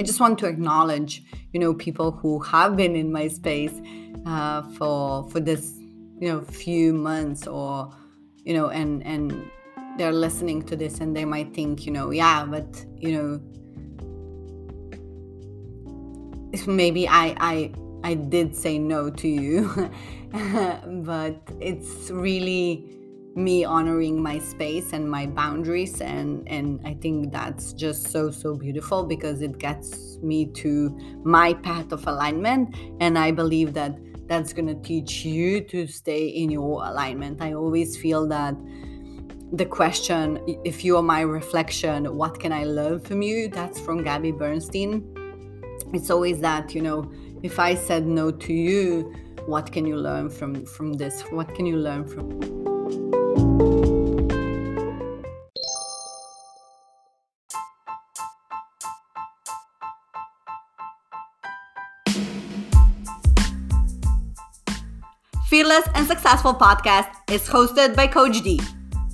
I just want to acknowledge, you know, people who have been in my space uh, for for this, you know, few months or, you know, and and they're listening to this and they might think, you know, yeah, but you know, maybe I I I did say no to you, but it's really me honoring my space and my boundaries and and I think that's just so so beautiful because it gets me to my path of alignment and I believe that that's going to teach you to stay in your alignment. I always feel that the question if you are my reflection what can I learn from you that's from Gabby Bernstein. It's always that, you know, if I said no to you, what can you learn from from this? What can you learn from And Successful podcast is hosted by Coach D.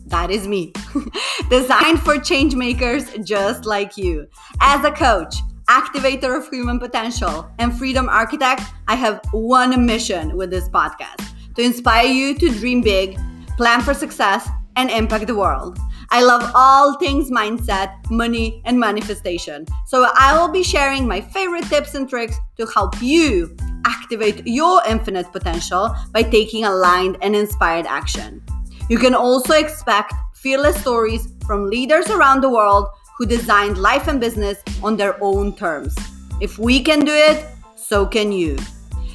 That is me. Designed for change makers just like you. As a coach, activator of human potential, and freedom architect, I have one mission with this podcast to inspire you to dream big, plan for success, and impact the world. I love all things mindset, money, and manifestation. So I will be sharing my favorite tips and tricks to help you activate your infinite potential by taking aligned and inspired action. You can also expect fearless stories from leaders around the world who designed life and business on their own terms. If we can do it, so can you.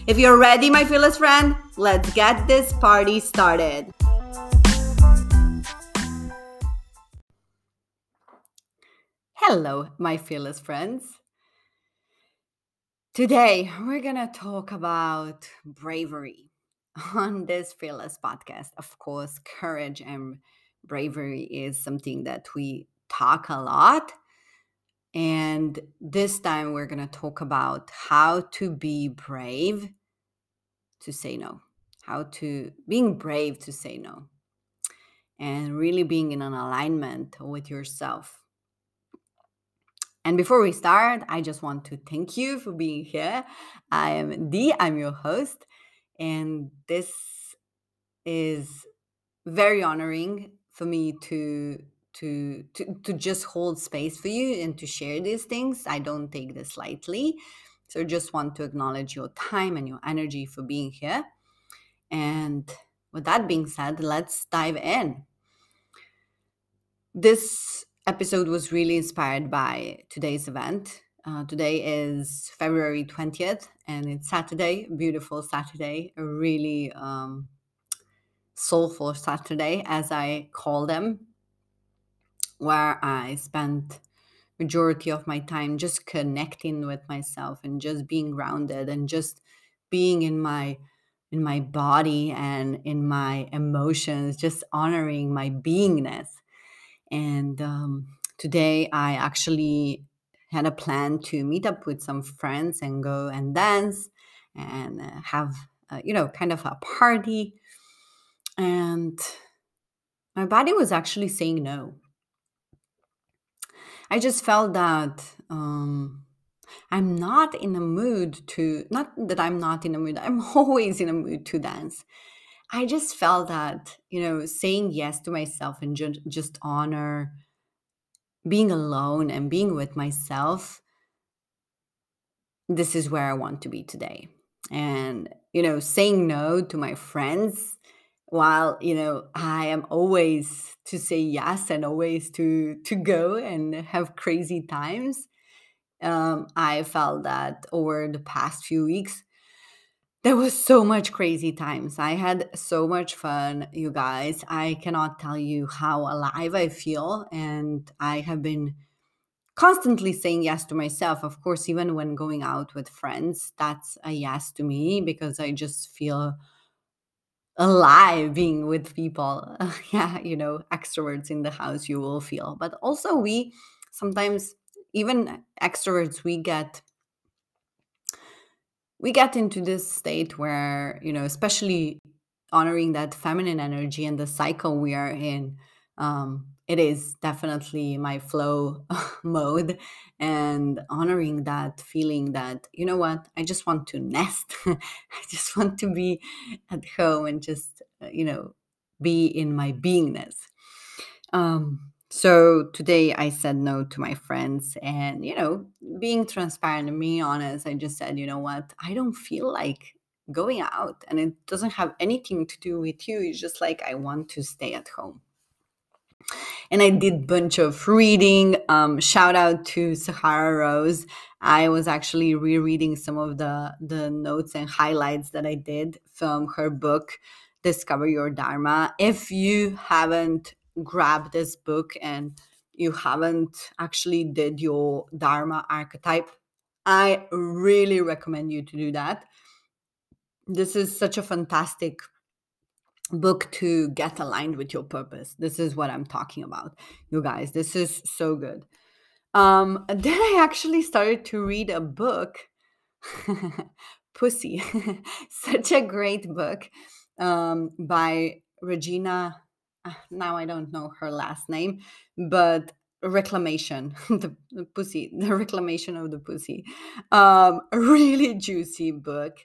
If you're ready, my fearless friend, let's get this party started. Hello, my fearless friends. Today, we're going to talk about bravery on this Fearless podcast. Of course, courage and bravery is something that we talk a lot. And this time, we're going to talk about how to be brave to say no, how to being brave to say no, and really being in an alignment with yourself and before we start, I just want to thank you for being here. I am Dee, I'm your host, and this is very honoring for me to to to to just hold space for you and to share these things. I don't take this lightly. So just want to acknowledge your time and your energy for being here. And with that being said, let's dive in. This episode was really inspired by today's event. Uh, today is February 20th, and it's Saturday, beautiful Saturday, a really um, soulful Saturday, as I call them, where I spent majority of my time just connecting with myself and just being grounded and just being in my in my body and in my emotions just honoring my beingness and um, today I actually had a plan to meet up with some friends and go and dance and uh, have, uh, you know, kind of a party. And my body was actually saying no. I just felt that um, I'm not in a mood to, not that I'm not in a mood, I'm always in a mood to dance. I just felt that, you know, saying yes to myself and ju- just honor being alone and being with myself, this is where I want to be today. And, you know, saying no to my friends while, you know, I am always to say yes and always to to go and have crazy times. Um, I felt that over the past few weeks, there was so much crazy times. I had so much fun, you guys. I cannot tell you how alive I feel. And I have been constantly saying yes to myself. Of course, even when going out with friends, that's a yes to me because I just feel alive being with people. yeah, you know, extroverts in the house, you will feel. But also, we sometimes, even extroverts, we get we get into this state where you know especially honoring that feminine energy and the cycle we are in um, it is definitely my flow mode and honoring that feeling that you know what i just want to nest. I just want to be at home and just uh, you know be in my beingness. Um, so today I said no to my friends and, you know, being transparent and being honest, I just said, you know what, I don't feel like going out and it doesn't have anything to do with you. It's just like I want to stay at home. And I did bunch of reading. Um, shout out to Sahara Rose. I was actually rereading some of the the notes and highlights that I did from her book, Discover Your Dharma. If you haven't grab this book and you haven't actually did your dharma archetype i really recommend you to do that. This is such a fantastic book to get aligned with your purpose. This is what i'm talking about you guys. This is so good. Um then i actually started to read a book pussy. Such a great book um by Regena now I don't know her last name, but reclamation the, the pussy the reclamation of the pussy. Um really juicy book.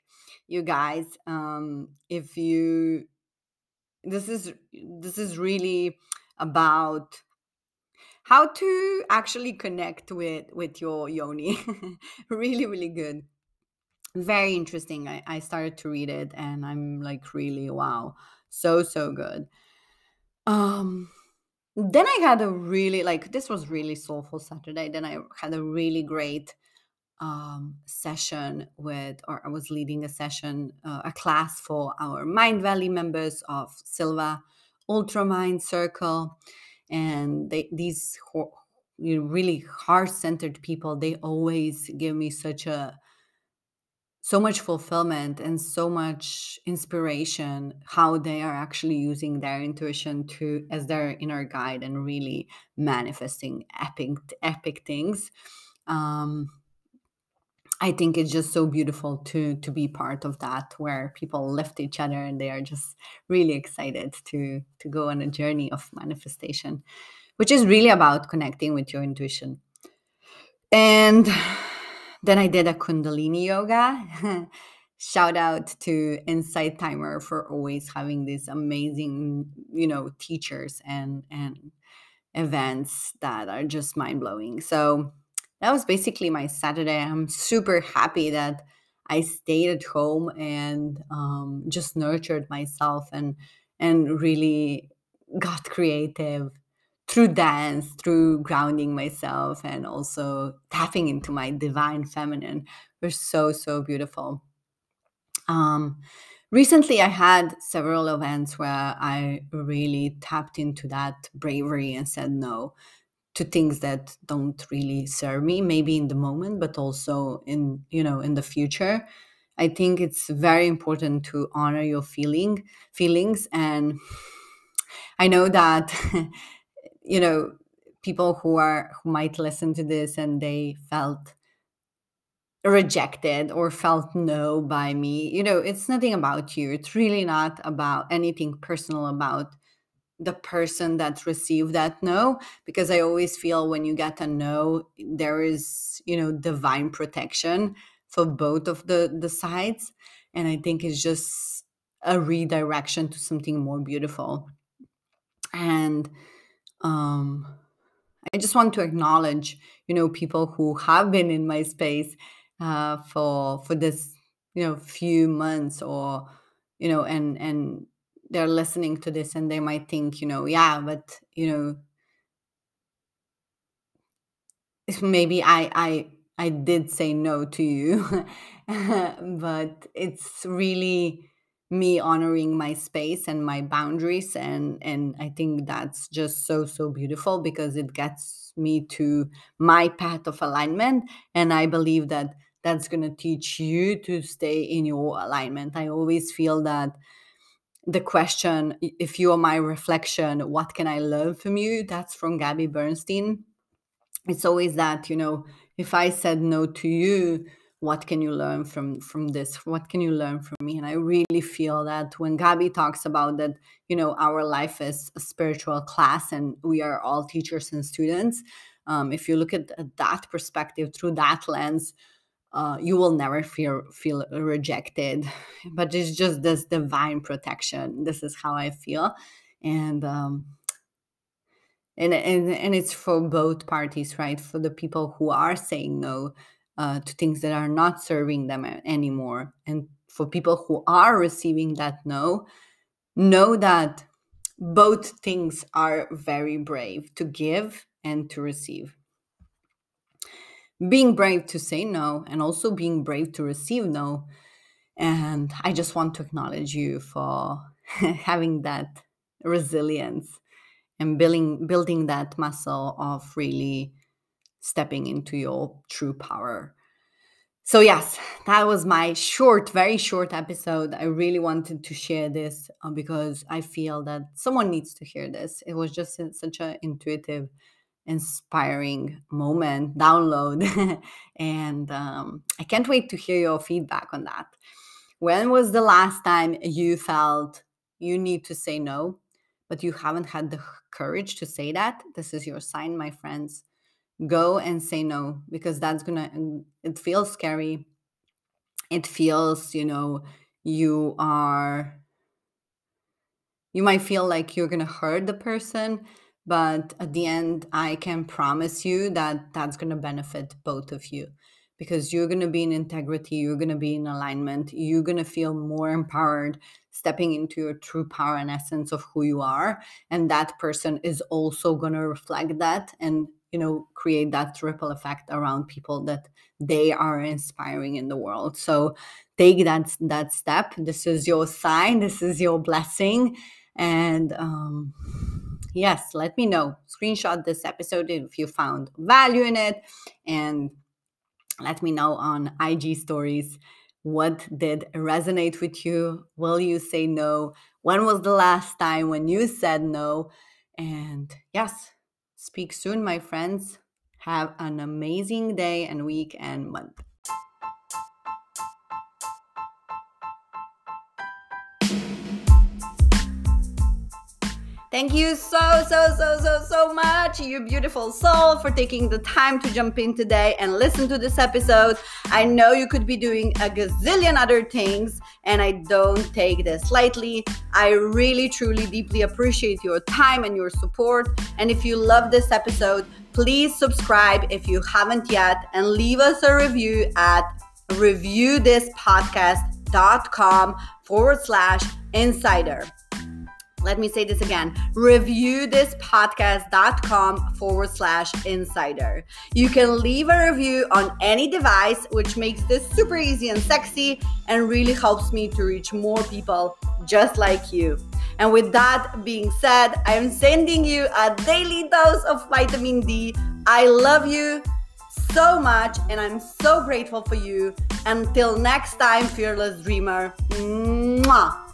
You guys um if you this is this is really about how to actually connect with with your yoni. Really really good. Very interesting. I, I started to read it and i'm like really wow so so good um, then I had a really like this was really soulful Saturday. Then I had a really great um session with or I was leading a session uh, a class for our Mindvalley members of Silva Ultra Mind Circle and they these ho- you know, really heart-centered people they always give me such a so much fulfillment and so much inspiration how they are actually using their intuition to as their inner guide and really manifesting epic epic things. Um, i think it's just so beautiful to to be part of that where people lift each other and they are just really excited to to go on a journey of manifestation which is really about connecting with your intuition. And then I did a Kundalini yoga. Shout out to Insight Timer for always having these amazing, you know, teachers and and events that are just mind blowing. So that was basically my Saturday. I'm super happy that I stayed at home and um, just nurtured myself and and really got creative through dance, through grounding myself, and also tapping into my divine feminine were so, so beautiful. Um, recently, I had several events where I really tapped into that bravery and said no to things that don't really serve me, maybe in the moment, but also in you know in the future. I think it's very important to honor your feeling feelings and I know that you know people who are who might listen to this and they felt rejected or felt no by me you know it's nothing about you. It's really not about anything personal about the person that received that no because i always feel when you get a no there is you know divine protection for both of the the sides. And i think it's just a redirection to something more beautiful. And um, I just want to acknowledge, you know, people who have been in my space uh, for for this, you know, few months, or you know, and and they're listening to this, and they might think, you know, yeah, but you know, maybe I I I did say no to you, but it's really me honoring my space and my boundaries and and I think that's just so so beautiful because it gets me to my path of alignment and I believe that that's going to teach you to stay in your alignment. I always feel that the question if you are my reflection what can I learn from you that's from Gabby Bernstein. It's always that, you know, if I said no to you what can you learn from from this? What can you learn from me? And i really feel that when Gabby talks about that you know our life is a spiritual class and we are all teachers and students um, if you look at, at that perspective through that lens uh, you will never feel feel rejected. But it's just this divine protection. This is how i feel. And um, and and and it's for both parties right? For the people who are saying no uh, to things that are not serving them anymore. And for people who are receiving that no, know that both things are very brave to give and to receive. Being brave to say no and also being brave to receive no. And I just want to acknowledge you for having that resilience and building building that muscle of really stepping into your true power. So, yes, that was my short, very short episode. I really wanted to share this uh, because I feel that someone needs to hear this. It was just such an intuitive, inspiring moment, download. and um, I can't wait to hear your feedback on that. When was the last time you felt you need to say no, but you haven't had the courage to say that? This is your sign, my friends go and say no because that's gonna it feels scary it feels you know you are you might feel like you're gonna hurt the person but at the end i can promise you that that's gonna benefit both of you because you're to be in integrity, you're to be in alignment, you're to feel more empowered stepping into your true power and essence of who you are. And that person is also to reflect that and you know create that ripple effect around people that they are inspiring in the world. So take that that step. This is your sign. This is your blessing. And um yes let me know. Screenshot this episode if you found value in it. And let me know on ig stories what did resonate with you. Will you say no? When was the last time when you said no? And yes Speak soon, my friends. Have an amazing day and week and month. Thank you so, so, so, so, so much, you beautiful soul, for taking the time to jump in today and listen to this episode. I know you could be doing a gazillion other things, and I don't take this lightly. I really, truly, deeply appreciate your time and your support. And if you love this episode, please subscribe if you haven't yet and leave us a review at reviewthispodcast.com forward slash insider. Let me say this again reviewthispodcast.com forward slash insider. You can leave a review on any device, which makes this super easy and sexy and really helps me to reach more people just like you. And with that being said, I am sending you a daily dose of vitamin D. I love you so much and I'm so grateful for you. Until next time, fearless dreamer. Mwah.